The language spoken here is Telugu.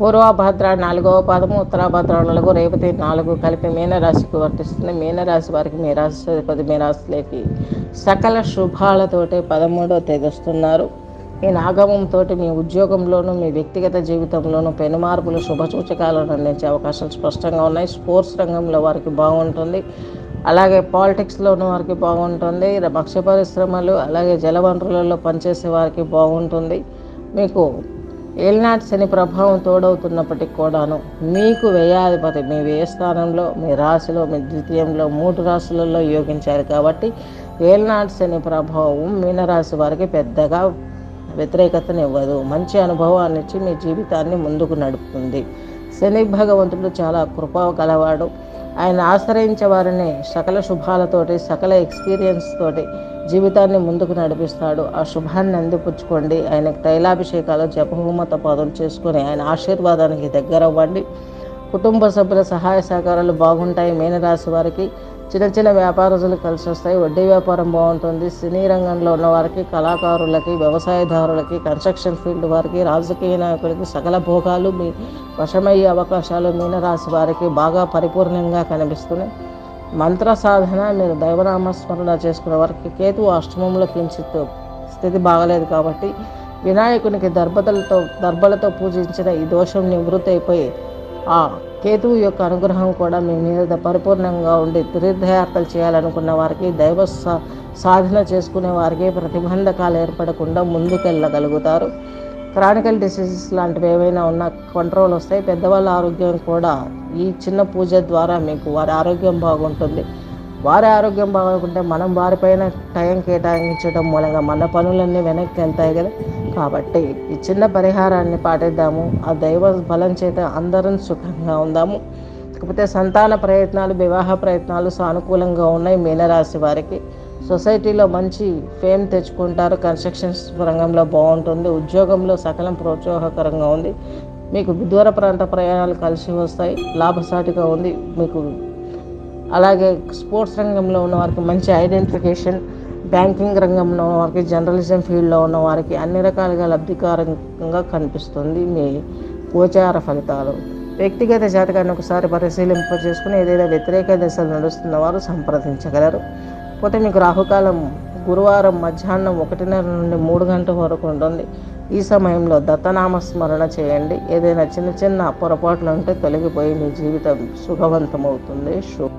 పూర్వభద్ర నాలుగవ పదము ఉత్తరాభద్ర నాలుగు రేపతి నాలుగు కలిపి మీనరాశికి వర్తిస్తుంది. మీనరాశి వారికి మీ రాశి పది మీ రాశిలోకి సకల శుభాలతోటి పదమూడవ తేదీ వస్తున్నారు ఈ నాగమంతో మీ ఉద్యోగంలోనూ మీ వ్యక్తిగత జీవితంలోనూ పెను మార్పులు శుభసూచకాలను అందించే అవకాశాలు స్పష్టంగా ఉన్నాయి. స్పోర్ట్స్ రంగంలో వారికి బాగుంటుంది. అలాగే పాలిటిక్స్లోనూ వారికి బాగుంటుంది. మత్స్య పరిశ్రమలు అలాగే జలవనరులలో పనిచేసే వారికి బాగుంటుంది. మీకు ఏలినాటి శని ప్రభావం తోడవుతున్నప్పటికి కూడాను మీకు వ్యయాధిపతి మీ వ్యయ స్థానంలో మీ రాశిలో మీ ద్వితీయంలో మూడు రాశులలో యోగించారు కాబట్టి ఏలినాటి శని ప్రభావం మీనరాశి వారికి పెద్దగా వ్యతిరేకతనివ్వదు. మంచి అనుభవాన్ని ఇచ్చి మీ జీవితాన్ని ముందుకు నడుపుతుంది. శని భగవంతుడు చాలా కృప కలవాడు ఆయన ఆశ్రయించే వారిని సకల శుభాలతోటి సకల ఎక్స్పీరియన్స్ తోటి జీవితాన్ని ముందుకు నడిపిస్తాడు. ఆ శుభాన్ని అందిపుచ్చుకోండి. ఆయనకు తైలాభిషేకాలు జపహోమత పాదం చేసుకొని ఆయన ఆశీర్వాదానికి దగ్గర అవ్వండి కుటుంబ సభ్యుల సహాయ సహకారాలు బాగుంటాయి. మీనరాశి వారికి చిన్న చిన్న వ్యాపారస్తులు కలిసి వస్తాయి. వడ్డీ వ్యాపారం బాగుంటుంది. సినీ రంగంలో ఉన్న వారికి కళాకారులకి వ్యవసాయదారులకి కన్స్ట్రక్షన్ ఫీల్డ్ వారికి రాజకీయ నాయకులకి సకల భోగాలు మీ వశమయ్యే అవకాశాలు మీనరాశి వారికి బాగా పరిపూర్ణంగా కనిపిస్తున్నాయి. మంత్ర సాధన మీరు దైవనామస్మరణ చేసుకునే వారికి కేతు అష్టమంలో కించిత్ స్థితి బాగలేదు కాబట్టి వినాయకునికి దర్భతలతో దర్భలతో పూజించిన ఈ దోషం నివృత్తి అయిపోయి కేతువు యొక్క అనుగ్రహం కూడా మీ మీద పరిపూర్ణంగా ఉండి తీర్థయాత్రలు చేయాలనుకున్న వారికి దైవ సా- సాధన చేసుకునే వారికి ప్రతిబంధకాలు ఏర్పడకుండా ముందుకెళ్ళగలుగుతారు. క్రానికల్ డిసీజెస్ లాంటివి ఏవైనా ఉన్న కంట్రోల్ వస్తాయి. పెద్దవాళ్ళ ఆరోగ్యం కూడా ఈ చిన్న పూజ ద్వారా మీకు వారి ఆరోగ్యం బాగుంటుంది. వారి ఆరోగ్యం బాగోకుంటే మనం వారిపైన టైం కేటాయించడం మూలంగా మన పనులన్నీ వెనక్కి వెళ్తాయి కదా. కాబట్టి ఈ చిన్న పరిహారాన్ని పాటిద్దాము. ఆ దైవ బలం చేత అందరం సుఖంగా ఉందాము. కాకపోతే సంతాన ప్రయత్నాలు వివాహ ప్రయత్నాలు సానుకూలంగా ఉన్నాయి మీనరాశి వారికి. సొసైటీలో మంచి ఫేమ్ తెచ్చుకుంటారు. కన్స్ట్రక్షన్స్ రంగంలో బాగుంటుంది. ఉద్యోగంలో సకలం ప్రోత్సాహకరంగా ఉంది. మీకు దూర ప్రాంత ప్రయాణాలు కలిసి వస్తాయి. లాభసాటిగా ఉంది. మీకు అలాగే స్పోర్ట్స్ రంగంలో ఉన్న వారికి మంచి ఐడెంటిఫికేషన్ బ్యాంకింగ్ రంగంలో ఉన్న వారికి జర్నలిజం ఫీల్డ్లో ఉన్న వారికి అన్ని రకాలుగా లబ్ధికారంగా కనిపిస్తుంది మీ గోచార ఫలితాలు. వ్యక్తిగత జాతకాన్ని ఒకసారి పరిశీలింప చేసుకుని ఏదైనా వ్యతిరేక దశలు నడుస్తున్న వారు సంప్రదించగలరు. పోతే మీకు రాహుకాలం గురువారం మధ్యాహ్నం ఒకటిన్నర నుండి మూడు గంటల వరకు ఉంటుంది. ఈ సమయంలో దత్తనామస్మరణ చేయండి. ఏదైనా చిన్న చిన్న పొరపాట్లు ఉంటే తొలగిపోయి మీ జీవితం సుఖవంతమవుతుంది. శుభ.